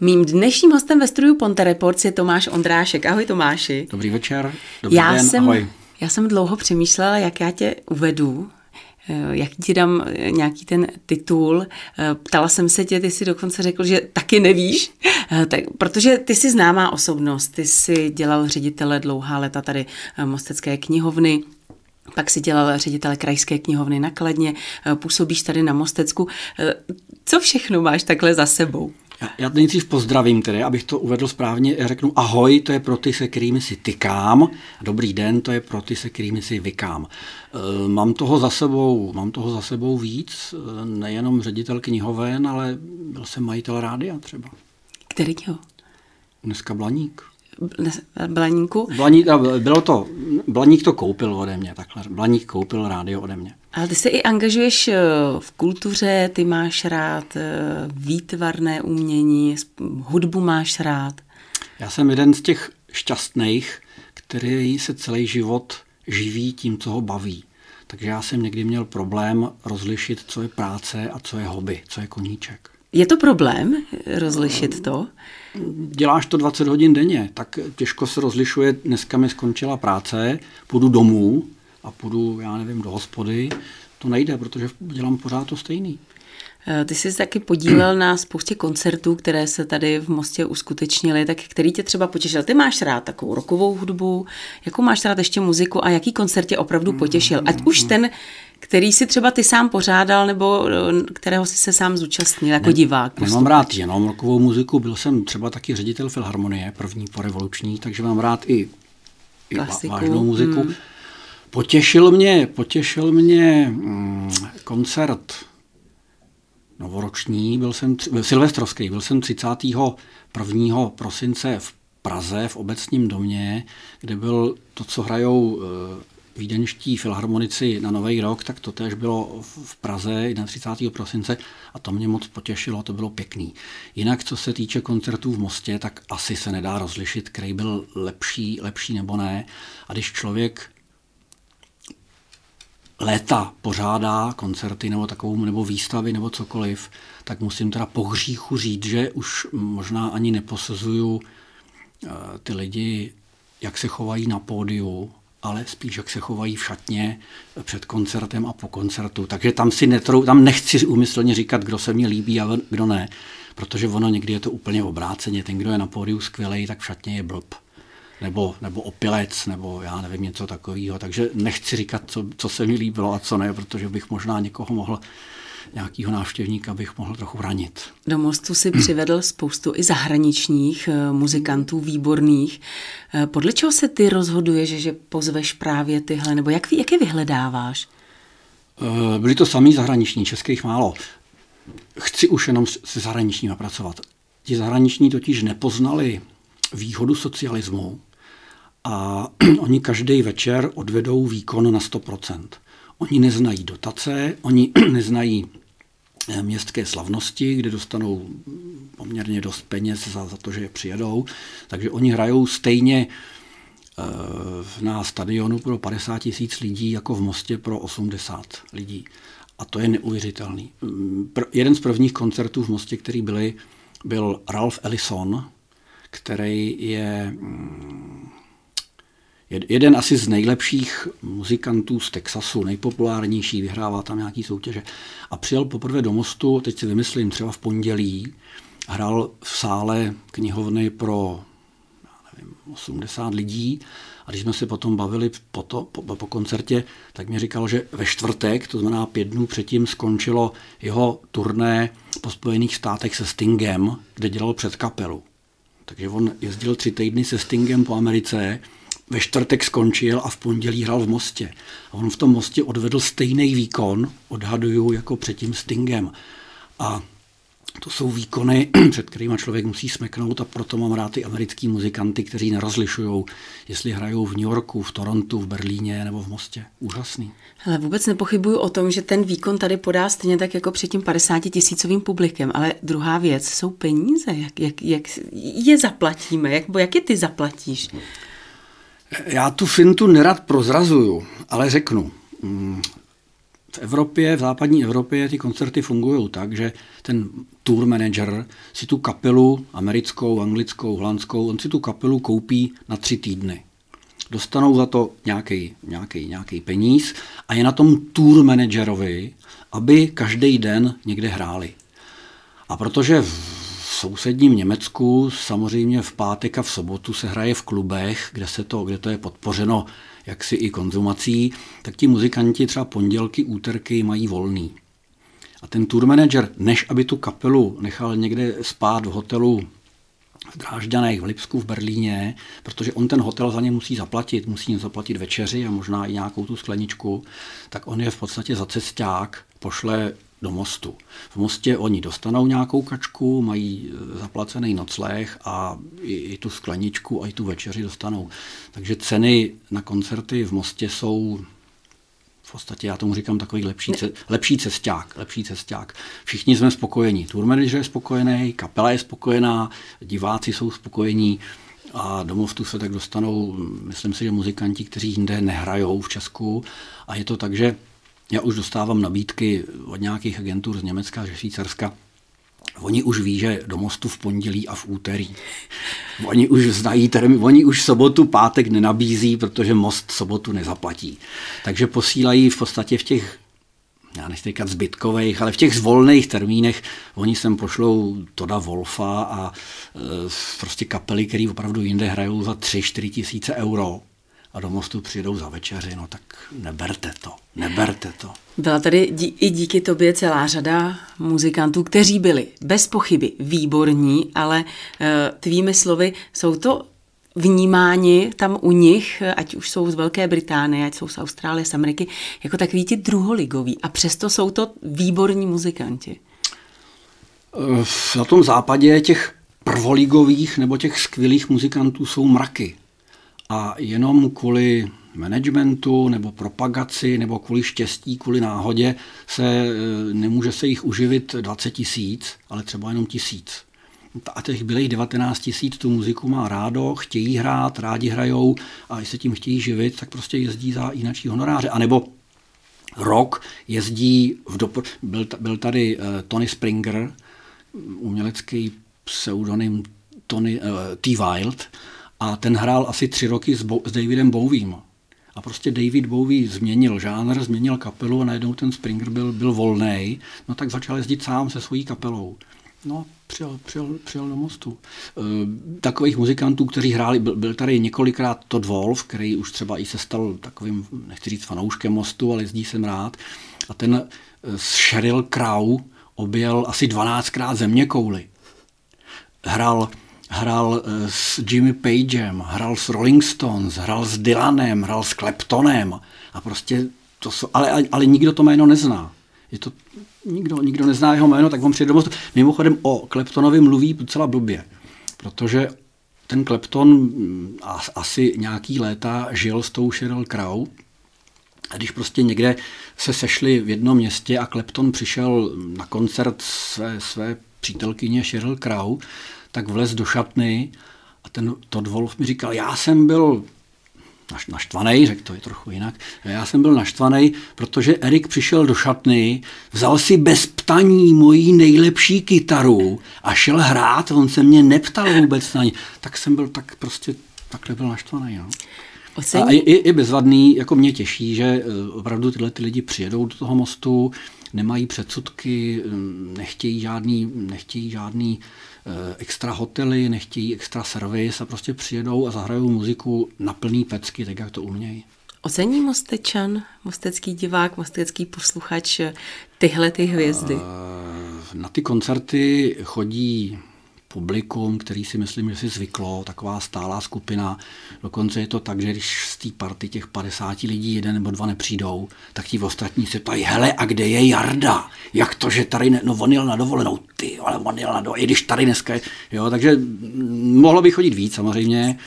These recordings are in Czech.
Mým dnešním hostem ve studiu Ponte Reports je Tomáš Ondrášek. Ahoj Tomáši. Dobrý večer, dobrý já den, jsem, ahoj. Já jsem dlouho přemýšlela, jak já tě uvedu, eh, jak ti dám eh, nějaký ten titul. Eh, ptala jsem se tě, ty si dokonce řekl, že taky nevíš, tak, protože ty jsi známá osobnost, ty jsi dělal ředitele dlouhá leta tady Mostecké knihovny, pak si dělal ředitele krajské knihovny na Kladně, působíš tady na Mostecku. Co všechno máš takhle za sebou? Já, já nejdřív pozdravím tedy, abych to uvedl správně, řeknu ahoj, to je pro ty, se kterými si tykám, dobrý den, to je pro ty, se kterými si vykám. E, mám toho za sebou, mám toho za sebou víc, e, nejenom ředitel knihoven, ale byl jsem majitel rádia třeba. Kterýho? Dneska Blaník. Blaníku? Blaník, bylo to, Blaník to koupil ode mě, takhle. Blaník koupil rádio ode mě. Ale ty se i angažuješ eh, v kultuře, ty máš rád eh, výtvarné umění, hudbu máš rád. Já jsem jeden z těch šťastných, který se celý život živí tím, co ho baví. Takže já jsem někdy měl problém rozlišit, co je práce a co je hobby, co je koníček. Je to problém rozlišit to? Děláš to 20 hodin denně, tak těžko se rozlišuje, dneska mi skončila práce, půjdu domů a půjdu, já nevím, do hospody. To nejde, protože dělám pořád to stejný. Eh, ty jsi taky podílel na spoustě koncertů, které se tady v Mostě uskutečnily, tak který tě třeba potěšil? Ty máš rád takovou rokovou hudbu, jakou máš rád ještě muziku a jaký koncert tě opravdu potěšil? Ať už ten, který si třeba ty sám pořádal, nebo eh, kterého si se sám zúčastnil jako ne, divák? Nemám rád jenom rokovou muziku, byl jsem třeba taky ředitel Filharmonie, první porevoluční, takže mám rád i, i vážnou muziku. Hmm. Potěšil mě, potěšil mě mm, koncert novoroční, byl jsem, silvestrovský, byl jsem 31. prosince v Praze v obecním domě, kde byl to, co hrajou eh, vídeňští filharmonici na Nový rok, tak to tež bylo v Praze 31. prosince a to mě moc potěšilo, to bylo pěkný. Jinak, co se týče koncertů v Mostě, tak asi se nedá rozlišit, který byl lepší, lepší nebo ne. A když člověk léta pořádá koncerty nebo takovou, nebo výstavy nebo cokoliv, tak musím teda po hříchu říct, že už možná ani neposazuju eh, ty lidi, jak se chovají na pódiu, ale spíš jak se chovají v šatně před koncertem a po koncertu. Takže tam si netrou, tam nechci úmyslně říkat, kdo se mi líbí a kdo ne, protože ono někdy je to úplně obráceně. Ten, kdo je na pódiu skvělý, tak v šatně je blb nebo, nebo opilec, nebo já nevím, něco takového. Takže nechci říkat, co, co se mi líbilo a co ne, protože bych možná někoho mohl nějakého návštěvníka bych mohl trochu ranit. Do Mostu si přivedl spoustu i zahraničních eh, muzikantů výborných. Eh, podle čeho se ty rozhoduješ, že pozveš právě tyhle, nebo jak, jak je vyhledáváš? Eh, byli to samý zahraniční, českých málo. Chci už jenom se zahraničními pracovat. Ti zahraniční totiž nepoznali výhodu socialismu a oni každý večer odvedou výkon na 100%. Oni neznají dotace, oni neznají eh, městské slavnosti, kde dostanou poměrně dost peněz za, za to, že je přijedou. Takže oni hrajou stejně eh, na stadionu pro 50 tisíc lidí jako v Mostě pro 80 lidí. A to je neuvěřitelný. Mm, jeden z prvních koncertů v Mostě, který byly, byl Ralph Ellison, který je mm, jeden asi z nejlepších muzikantů z Texasu, nejpopulárnější, vyhrává tam nějaký soutěže. A přijel poprvé do Mostu, teď si vymyslím, třeba v pondělí, hrál v sále knihovny pro nevím, 80 lidí a když jsme se potom bavili po, to, po, po koncertě, tak mi říkal, že ve čtvrtek, to znamená pět dnů předtím, skončilo jeho turné po Spojených státech se Stingem, kde dělal před kapelu. Takže on jezdil tři týdny se Stingem po Americe, ve čtvrtek skončil a v pondělí hrál v Mostě. A on v tom Mostě odvedl stejný výkon, odhaduju, jako před tím Stingem. A to jsou výkony, před kterými člověk musí smeknout a proto mám rád ty americký muzikanty, kteří nerozlišují, jestli hrajou v New Yorku, v Torontu, v Berlíně nebo v Mostě. Úžasný. Ale vůbec nepochybuju o tom, že ten výkon tady podá stejně tak jako před tím 50 tisícovým publikem. Ale druhá věc jsou peníze. Jak, jak, jak je zaplatíme? Jak, jak je ty zaplatíš? Já tu fintu nerad prozrazuju, ale řeknu. Mm, v Evropě, v západní Evropě ty koncerty fungují tak, že ten tour manager si tu kapelu americkou, anglickou, holandskou, on si tu kapelu koupí na tři týdny. Dostanou za to nějaký, nějaký, nějaký peníz a je na tom tour managerovi, aby každý den někde hráli. A protože sousedním Německu samozřejmě v pátek a v sobotu se hraje v klubech, kde, se to, kde to je podpořeno jaksi i konzumací, tak ti muzikanti třeba pondělky, úterky mají volný. A ten tour manager, než aby tu kapelu nechal někde spát v hotelu v Drážďanech, v Lipsku, v Berlíně, protože on ten hotel za ně musí zaplatit, musí jim zaplatit večeři a možná i nějakou tu skleničku, tak on je v podstatě za cesták pošle do mostu. V mostě oni dostanou nějakou kačku, mají e, zaplacený nocleh a i, i tu skleničku a i tu večeři dostanou. Takže ceny na koncerty v mostě jsou v podstatě, já tomu říkám takový lepší, ce, lepší cesták, lepší cesták. Všichni jsme spokojení. Tour manager je spokojený, kapela je spokojená, diváci jsou spokojení a do mostu se tak dostanou, myslím si, že muzikanti, kteří jinde nehrajou v Česku a je to tak, že já už dostávám nabídky od nějakých agentur z Německa, ze Švýcarska. Oni už ví, že do mostu v pondělí a v úterý. Oni už znají termín, oni už sobotu, pátek nenabízí, protože most sobotu nezaplatí. Takže posílají v podstatě v těch já nechci říkat zbytkových, ale v těch zvolných termínech oni sem pošlou Toda Wolfa a e, prostě kapely, které opravdu jinde hrajou za 3-4 tisíce euro a do mostu přijedou za večeři, no tak neberte to, neberte to. Byla tady dí, i díky tobě celá řada muzikantů, kteří byli bez pochyby výborní, ale e, tvými slovy jsou to vnímáni tam u nich, ať už jsou z Velké Británie, ať jsou z Austrálie, z Ameriky, jako takový ti druholigoví. A přesto jsou to výborní muzikanti. Na tom západě těch prvoligových nebo těch skvělých muzikantů jsou mraky a jenom kvůli managementu nebo propagaci nebo kvůli štěstí, kvůli náhodě se e, nemůže se jich uživit 20 tisíc, ale třeba jenom tisíc. A těch bylých 19 tisíc tu muziku má rádo, chtějí hrát, rádi hrajou a když se tím chtějí živit, tak prostě jezdí za jináčí honoráře. A nebo rok jezdí, v dopr- byl, byl tady uh, Tony Springer, umělecký pseudonym Tony, uh, T. Wild, a ten hrál asi tři roky s, Bo- s Davidem Bowiem. A prostě David Bowie změnil žánr, změnil kapelu a najednou ten Springer byl, byl volný. No tak začal jezdit sám se svojí kapelou. No, přijel, přijel, přijel do mostu. E, takových muzikantů, kteří hráli, byl, byl tady několikrát Todd Wolf, který už třeba i se stal takovým, nechci říct fanouškem mostu, ale jezdí sem rád. A ten e, s Sheryl Crow objel asi 12krát země kouly. Hrál hrál eh, s Jimmy Pagem, hrál s Rolling Stones, hrál s Dylanem, hrál s Claptonem a prostě to jsou, ale, ale, nikdo to jméno nezná. Je to, nikdo, nikdo nezná jeho jméno, tak on přijde do mostu. Mimochodem o Claptonovi mluví docela blbě, protože ten Clapton mm, asi nějaký léta žil s tou Sheryl Crow, a když prostě někde se sešli v jednom městě a Clapton přišel na koncert své, své přítelkyně Sheryl Crow, tak vlez do šatny a ten Todd Wolf mi říkal, já jsem byl naštvaný, řekl to je trochu jinak, já jsem byl naštvaný, protože Erik přišel do šatny, vzal si bez ptaní moji nejlepší kytaru a šel hrát, on se mě neptal vůbec na ní. Tak jsem byl tak prostě, takhle byl naštvaný. No. A i, i bezvadný, jako mě těší, že eh, opravdu tyhle ty lidi přijedou do toho mostu, nemají předsudky, mm, nechtějí žádný, nechtějí žádný Eh, extra hotely, nechtějí extra servis a prostě přijedou a zahrajou muziku na plný pecky, tak jak to umějí. Ocení Mostečan, mostecký divák, mostecký posluchač tyhle ty hvězdy? Eh, na ty koncerty chodí publikum, který si myslím, že si zvyklo, taková stálá skupina. Dokonce je to tak, že když z té party těch 50 lidí jeden nebo dva nepřijdou, tak ti ostatní se ptají, hele, a kde je Jarda? Jak to, že tady, ne... no on jel na dovolenou, ty, ale on jel na dovolenou, i když tady dneska je, jo, takže mohlo by chodit víc samozřejmě.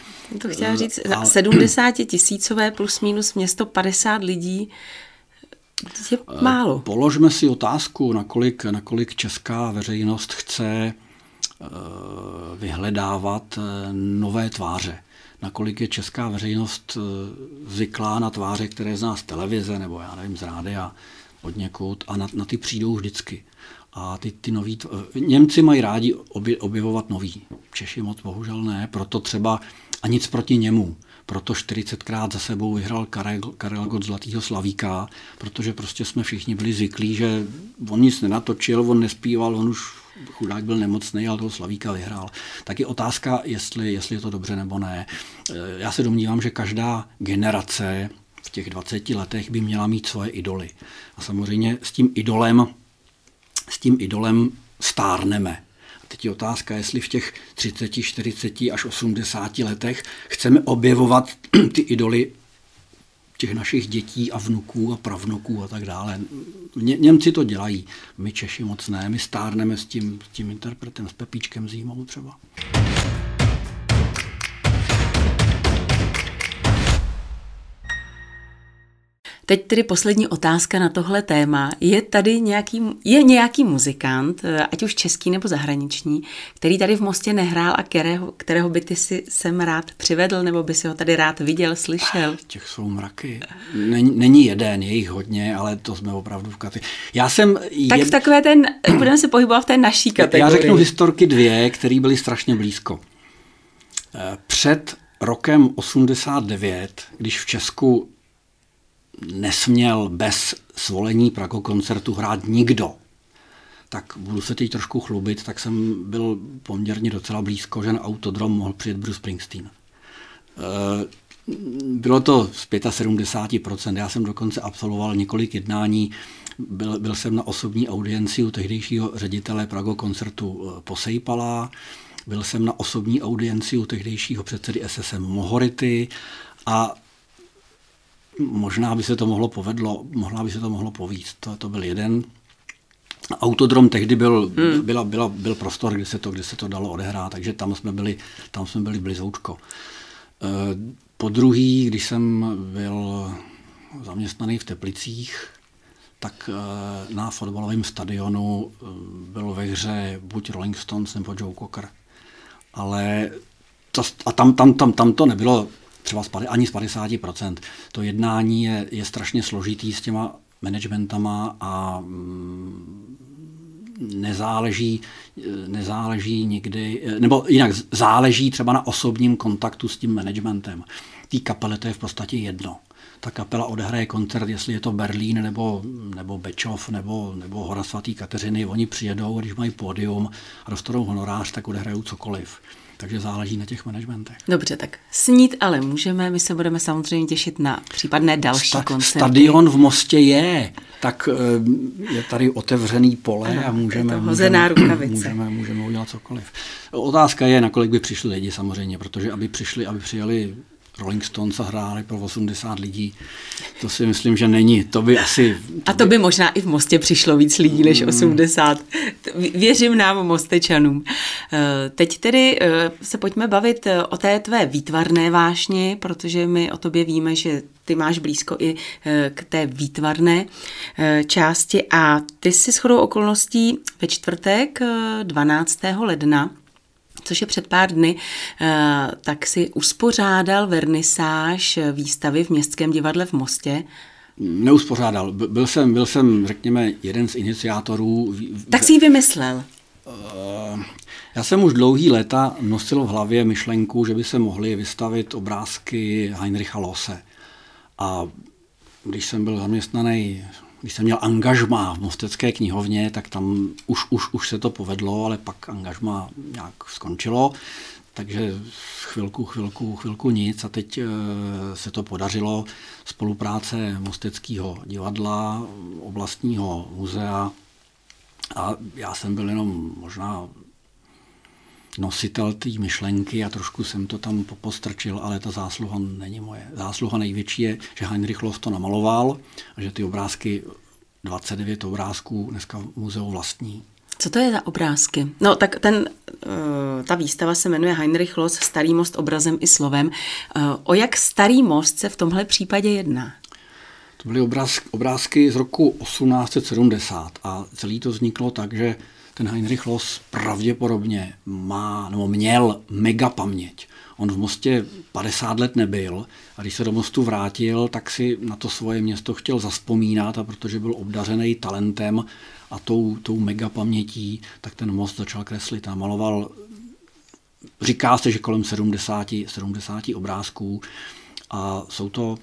To chtěla říct, ale... 70 tisícové plus minus město 50 lidí, je málo. Položme si otázku, nakolik, nakolik česká veřejnost chce Eh, vyhledávat eh, nové tváře. Nakolik je česká veřejnost eh, zvyklá na tváře, které zná z televize nebo já nevím, z rádia, od někud a na, na ty přijdou vždycky. A ty, ty nový, Němci mají rádi obje, objevovat nový. Češi moc bohužel ne, proto třeba a nic proti němu. Proto 40krát za sebou vyhrál Karel, Karel Gott Zlatýho Slavíka, protože prostě jsme všichni byli zvyklí, že on nic nenatočil, on nespíval, on už chudák byl nemocný, ale toho Slavíka vyhrál. Tak je otázka, jestli, jestli je to dobře nebo ne. Eh, já se domnívám, že každá generace v těch 20 letech by měla mít svoje idoly. A samozřejmě s tím idolem, s tím idolem stárneme. A teď je otázka, jestli v těch 30, 40 až 80 letech chceme objevovat ty idoly těch našich dětí a vnuků a pravnuků a tak dále. Ně, Němci to dělají, my Češi moc ne, my stárneme s tím, s tím interpretem, s Pepíčkem Zímou třeba. Teď tedy poslední otázka na tohle téma. Je tady nějaký, je nějaký muzikant, eh, ať už český nebo zahraniční, který tady v Mostě nehrál a kterého, kterého by ty si sem rád přivedl, nebo by si ho tady rád viděl, slyšel? Těch jsou mraky. Není, není jeden, je jich hodně, ale to jsme opravdu v kategorii. Já jsem... Tak v takové ten, budeme se pohybovat v té naší kategorii. Já řeknu historky dvě, které byly strašně blízko. Eh, před rokem 89, když v Česku nesměl bez svolení Prago koncertu hrát nikdo. Tak budu se teď trošku chlubit, tak jsem byl poměrně docela blízko, že na autodrom mohl přijet Bruce Springsteen. Eh, bylo to z 75%, já jsem dokonce absolvoval několik jednání, byl, byl jsem na osobní audienci u tehdejšího ředitele Prago koncertu eh, Posejpala, byl jsem na osobní audienci u tehdejšího předsedy SSM Mohority a možná by se to mohlo povedlo, mohla by se to mohlo povíct. To, to byl jeden. Autodrom tehdy byl, hmm. byla, byla, byl prostor, kde se, to, kde se to dalo odehrát, takže tam jsme byli, tam jsme byli blizoučko. Eh, po druhý, když jsem byl zaměstnaný v Teplicích, tak eh, na fotbalovém stadionu eh, byl ve hře buď Rolling Stones nebo Joe Cocker. Ale to, a tam, tam, tam, tam to nebylo třeba ani z 50%. To jednání je, je strašně složitý s těma managementama a mm, nezáleží, nezáleží někdy, nebo jinak záleží třeba na osobním kontaktu s tím managementem. Tý kapele to je v podstatě jedno. Ta kapela odehraje koncert, jestli je to Berlín nebo, nebo Bečov nebo, nebo Hora svatý Kateřiny, oni přijedou, když mají pódium a dostanou honorář, tak odehrajou cokoliv takže záleží na těch managementech. Dobře, tak snít ale můžeme, my se budeme samozřejmě těšit na případné další Sta- koncerty. Stadion v Mostě je, tak eh, je tady otevřený pole ano, a můžeme, můžeme, můžeme, můžeme udělat cokoliv. Otázka je, nakolik by přišli lidi samozřejmě, protože aby přišli, aby přijeli Rolling Stones hráli pro 80 lidí. To si myslím, že není. To by asi... To a to by, by možná i v Mostě přišlo víc lidí než 80. Mm. Věřím nám Mostečanům. Eh, teď tedy eh, se pojďme bavit eh, o té tvé výtvarné vášni, protože my o tobě víme, že ty máš blízko i k té výtvarné části a ty si shodou okolností ve čtvrtek 12. ledna což je před pár dny, eh, tak si uspořádal vernisáž výstavy v Městském divadle v Mostě. Neuspořádal. Byl jsem, byl jsem, řekněme, jeden z iniciátorů. Tak si ji vymyslel. Eh, já jsem už dlouhý léta nosil v hlavě myšlenku, že by se mohly vystavit obrázky Heinricha Lose. A když jsem byl zaměstnaný když jsem měl angažma v Mostecké knihovně, tak tam už, už, už se to povedlo, ale pak angažma nějak skončilo, takže chvilku, chvilku, chvilku nic a teď e, se to podařilo. Spolupráce Mosteckého divadla, oblastního muzea a já jsem byl jenom možná nositel té myšlenky a trošku jsem to tam postrčil, ale ta zásluha není moje. Zásluha největší je, že Heinrich Loss to namaloval a že ty obrázky, 29 obrázků, dneska v muzeu vlastní. Co to je za obrázky? No, tak ten, eh, ta výstava se jmenuje Heinrich Loss, Starý most obrazem i slovem. Eh, o jak starý most se v tomhle případě jedná? To byly obrázky, obrázky z roku 1870 a celý to vzniklo tak, že ten Heinrich Loss pravděpodobně má, nebo měl mega paměť. On v Mostě 50 let nebyl a když se do Mostu vrátil, tak si na to svoje město chtěl zaspomínat a protože byl obdařený talentem a tou, tou mega pamětí, tak ten most začal kreslit a maloval, říká se, že kolem 70, 70 obrázků a jsou to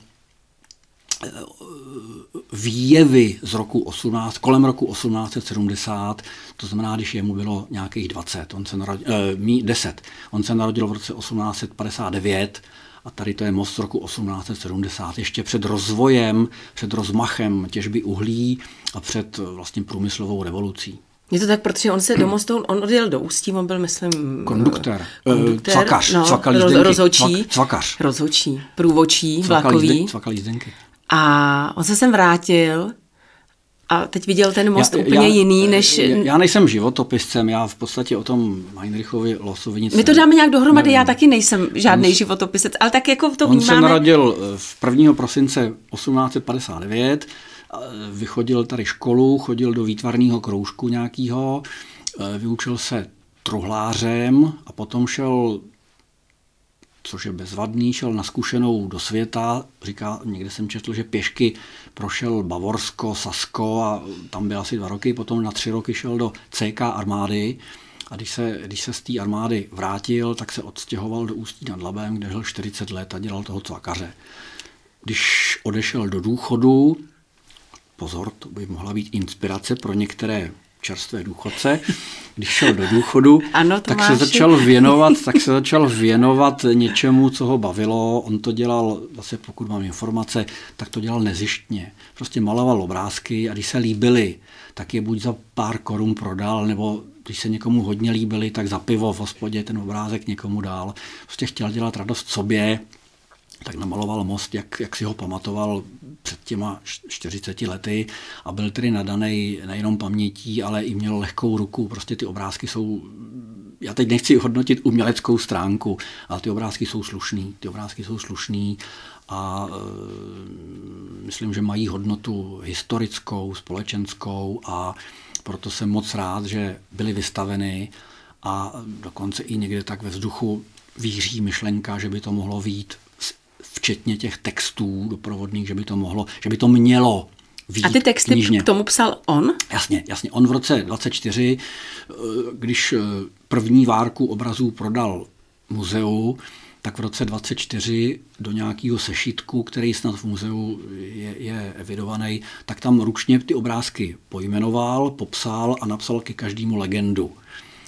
výjevy z roku 18, kolem roku 1870, to znamená, když jemu bylo nějakých 20, on se narodil, eh, 10, on se narodil v roce 1859 a tady to je most z roku 1870, ještě před rozvojem, před rozmachem těžby uhlí a před vlastně průmyslovou revolucí. Je to tak, protože on se do mostu, on odjel do Ústí, on byl, myslím... Konduktor. konduktor cvakař, no, cvakal roz, rozhočí, cvakař. rozhočí, průvočí, vlakový. Cvakal jízdenky. A on se sem vrátil a teď viděl ten most já, úplně já, jiný, než... Já nejsem životopiscem, já v podstatě o tom Heinrichovi Losovi nic My to dáme nějak dohromady, nevím. já taky nejsem žádný on, životopisec, ale tak jako to on vnímáme... On se narodil eh, v 1. prosince 1859, eh, vychodil tady školu, chodil do výtvarného kroužku nějakého, eh, vyučil se truhlářem a potom šel což je bezvadný, šel na zkušenou do světa, říká, někde jsem četl, že pěšky prošel Bavorsko, Sasko a tam byl asi dva roky, potom na tři roky šel do CK armády a když se, když se z té armády vrátil, tak se odstěhoval do Ústí nad Labem, kde žil 40 let a dělal toho cvakaře. Když odešel do důchodu, pozor, to by mohla být inspirace pro některé čerstvé důchodce, když šel do důchodu, ano, tak se začal věnovat, tak se začal věnovat něčemu, co ho bavilo. On to dělal, zase pokud mám informace, tak to dělal nezištně. Prostě maloval obrázky a když se líbily, tak je buď za pár korun prodal, nebo když se někomu hodně líbily, tak za pivo v hospodě ten obrázek někomu dál. Prostě chtěl dělat radost sobě, tak namaloval most, jak, jak si ho pamatoval před těma 40 lety a byl tedy nadaný nejenom pamětí, ale i měl lehkou ruku. Prostě ty obrázky jsou, já teď nechci hodnotit uměleckou stránku, ale ty obrázky jsou slušný, ty obrázky jsou slušný a e, myslím, že mají hodnotu historickou, společenskou a proto jsem moc rád, že byly vystaveny a dokonce i někde tak ve vzduchu víří myšlenka, že by to mohlo být včetně těch textů doprovodných, že by to mohlo, že by to mělo A ty texty knižně. k tomu psal on? Jasně, jasně. On v roce 24, eh, když eh, první várku obrazů prodal muzeu, tak v roce 24 do nějakého sešitku, který snad v muzeu je, je evidovaný, tak tam ručně ty obrázky pojmenoval, popsal a napsal ke každému legendu.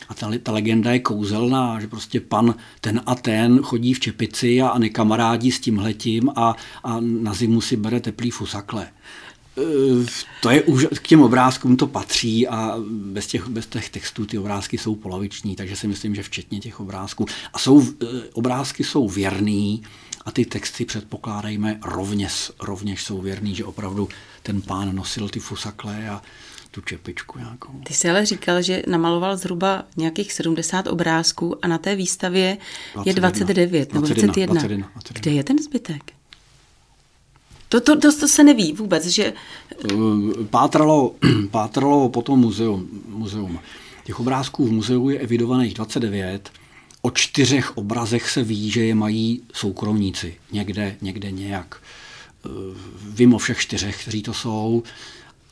A ta, ta legenda je kouzelná, že prostě pan ten a ten chodí v čepici a, a nekamarádí s tímhletím a, a na zimu si bere teplý fusakle e, to je už, k těm obrázkům to patří a bez těch, bez těch textů ty obrázky jsou poloviční, takže si myslím, že včetně těch obrázků. A jsou, e, obrázky jsou věrný a ty texty předpokládejme rovněž, rovněž jsou věrný, že opravdu ten pán nosil ty fusakle a tu čepičku nějakou. Ty jsi ale říkal, že namaloval zhruba nějakých 70 obrázků a na té výstavě 21, je 29 nebo 21. 21. 21, 21. Kde je ten zbytek? To, to, to, to se neví vůbec, že... Eh, pátralo, pátralo potom muzeum, muzeum. Těch obrázků v muzeu je evidovaných 29. O čtyřech obrazech se ví, že je mají soukromníci. Někde, někde nějak. Eh, vím o všech čtyřech, kteří to jsou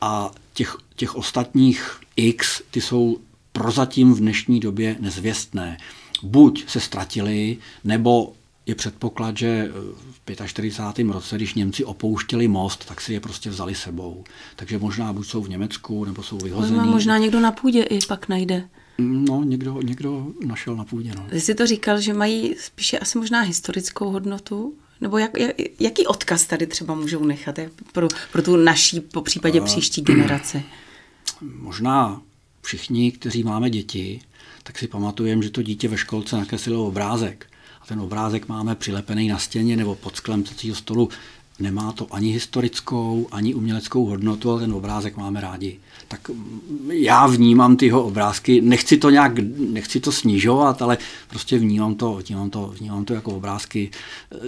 a těch, těch ostatních X, ty jsou prozatím v dnešní době nezvěstné. Buď se ztratili, nebo je předpoklad, že v 45. roce, když Němci opouštěli most, tak si je prostě vzali sebou. Takže možná buď jsou v Německu, nebo jsou vyhození. Možná někdo na půdě i pak najde. No, někdo, někdo našel na půdě. No. Ty jsi to říkal, že mají spíše asi možná historickou hodnotu? Nebo jak, jak, jaký odkaz tady třeba můžou nechat pro, pro tu naší, po případě příští generaci? Možná všichni, kteří máme děti, tak si pamatujeme, že to dítě ve školce nakreslilo obrázek. A ten obrázek máme přilepený na stěně nebo pod sklem stolu nemá to ani historickou, ani uměleckou hodnotu, ale ten obrázek máme rádi. Tak já vnímám tyho obrázky, nechci to nějak, nechci to snižovat, ale prostě vnímám to, vnímám to, vnímám to jako obrázky.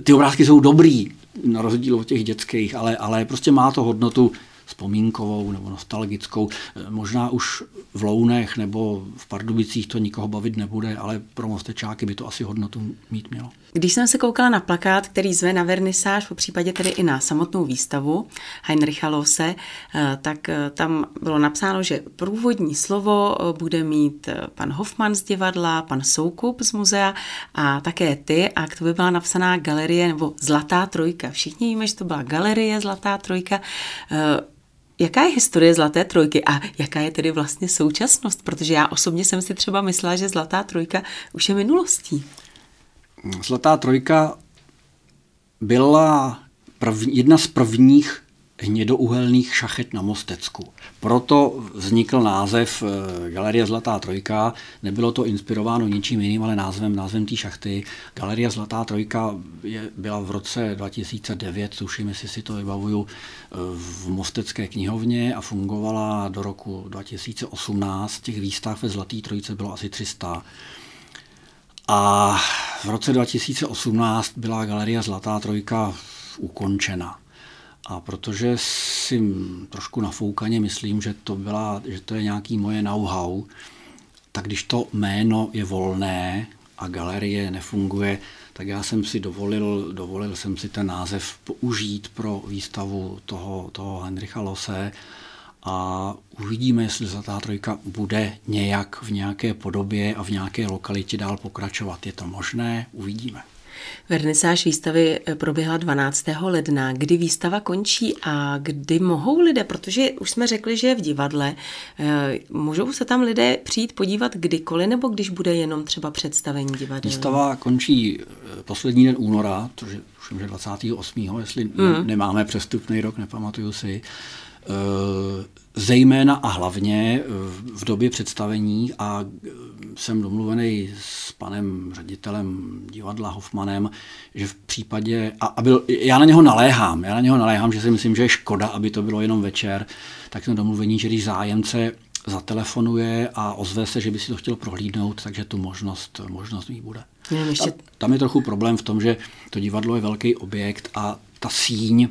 Ty obrázky jsou dobrý, na rozdíl od těch dětských, ale, ale prostě má to hodnotu vzpomínkovou nebo nostalgickou. Možná už v Lounech nebo v Pardubicích to nikoho bavit nebude, ale pro Mostečáky by to asi hodnotu mít mělo. Když jsem se koukala na plakát, který zve na vernisáž, po případě tedy i na samotnou výstavu Heinricha Lose, eh, tak eh, tam bylo napsáno, že průvodní slovo eh, bude mít pan Hoffman z divadla, pan Soukup z muzea a také ty a k to by byla napsaná galerie nebo Zlatá trojka. Všichni víme, že to byla galerie Zlatá trojka. Jaká je historie Zlaté trojky a jaká je tedy vlastně současnost? Protože já osobně jsem si třeba myslela, že Zlatá trojka už je minulostí. Zlatá trojka byla první, jedna z prvních hnědouhelných šachet na Mostecku. Proto vznikl název eh, Galerie Zlatá trojka. Nebylo to inspirováno ničím jiným, ale názvem, názvem té šachty. Galerie Zlatá trojka je, byla v roce 2009, tuším, jestli si to vybavuju, eh, v Mostecké knihovně a fungovala do roku 2018. Těch výstav ve Zlaté trojce bylo asi 300. A v roce 2018 byla Galerie Zlatá trojka ukončena. A protože si trošku nafoukaně myslím, že to, byla, že to je nějaký moje know-how, tak když to jméno je volné a galerie nefunguje, tak já jsem si dovolil, dovolil jsem si ten název použít pro výstavu toho, toho Henricha Lose a uvidíme, jestli Zlatá trojka bude nějak v nějaké podobě a v nějaké lokalitě dál pokračovat. Je to možné? Uvidíme. Vernisáž výstavy eh, proběhla 12. ledna. Kdy výstava končí a kdy mohou lidé, protože už jsme řekli, že je v divadle, eh, můžou se tam lidé přijít podívat kdykoliv, nebo když bude jenom třeba představení divadla? Výstava končí eh, poslední den února, což je, už že 28. jestli mm. nemáme přestupný rok, nepamatuju si. Eh, zejména a hlavně eh, v době představení a eh, jsem domluvený s panem ředitelem divadla Hoffmanem, že v případě, a, a byl, já na něho naléhám, já na něho naléhám, že si myslím, že je škoda, aby to bylo jenom večer, tak jsem domluvený, že když zájemce zatelefonuje a ozve se, že by si to chtěl prohlídnout, takže tu možnost, možnost mít bude. ještě... tam, tam je trochu problém v tom, že to divadlo je velký objekt a ta síň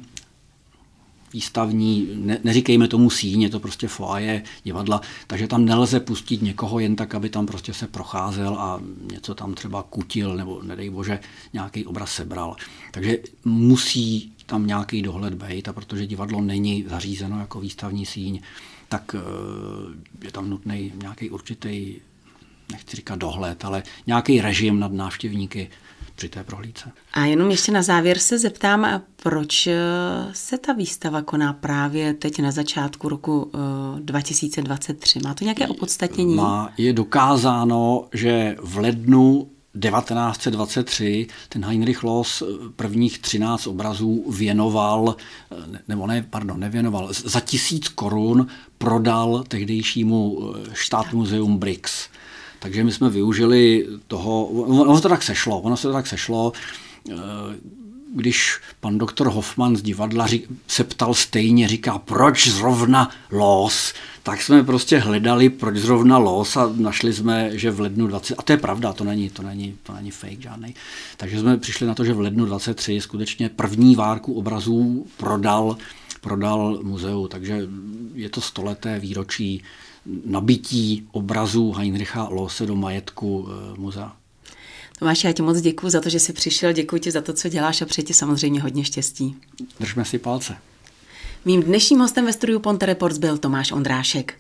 výstavní, ne, neříkejme tomu síň, je to prostě foaje divadla, takže tam nelze pustit někoho jen tak, aby tam prostě se procházel a něco tam třeba kutil nebo nedej bože nějaký obraz sebral. Takže musí tam nějaký dohled být a protože divadlo není zařízeno jako výstavní síň, tak eh, je tam nutný nějaký určitý, nechci říkat dohled, ale nějaký režim nad návštěvníky, při té prohlídce. A jenom ještě na závěr se zeptám, proč eh, se ta výstava koná právě teď na začátku roku 2023? Eh, Má to nějaké opodstatnění? Má, je dokázáno, že v lednu 1923 ten Heinrich Loss prvních 13 obrazů věnoval, nebo ne, pardon, nevěnoval, za tisíc korun prodal tehdejšímu štátmuzeum Brix. Takže my jsme využili toho, ono se to tak sešlo, ono se to tak sešlo, eh, když pan doktor Hoffman z divadla řík, se ptal stejně, říká, proč zrovna los, tak jsme prostě hledali, proč zrovna los? A našli jsme, že v lednu 20, a to je pravda, to není, to není, to není fake žádný. Takže jsme přišli na to, že v lednu 23 skutečně první várku obrazů prodal, prodal muzeu, takže je to stoleté výročí nabití obrazů Heinricha Lose do majetku eh, muzea. Tomáš, já ti moc děkuji za to, že jsi přišel, děkuji ti za to, co děláš a přeji ti samozřejmě hodně štěstí. Držme si palce. Mým dnešním hostem ve studiu Ponte Reports byl Tomáš Ondrášek.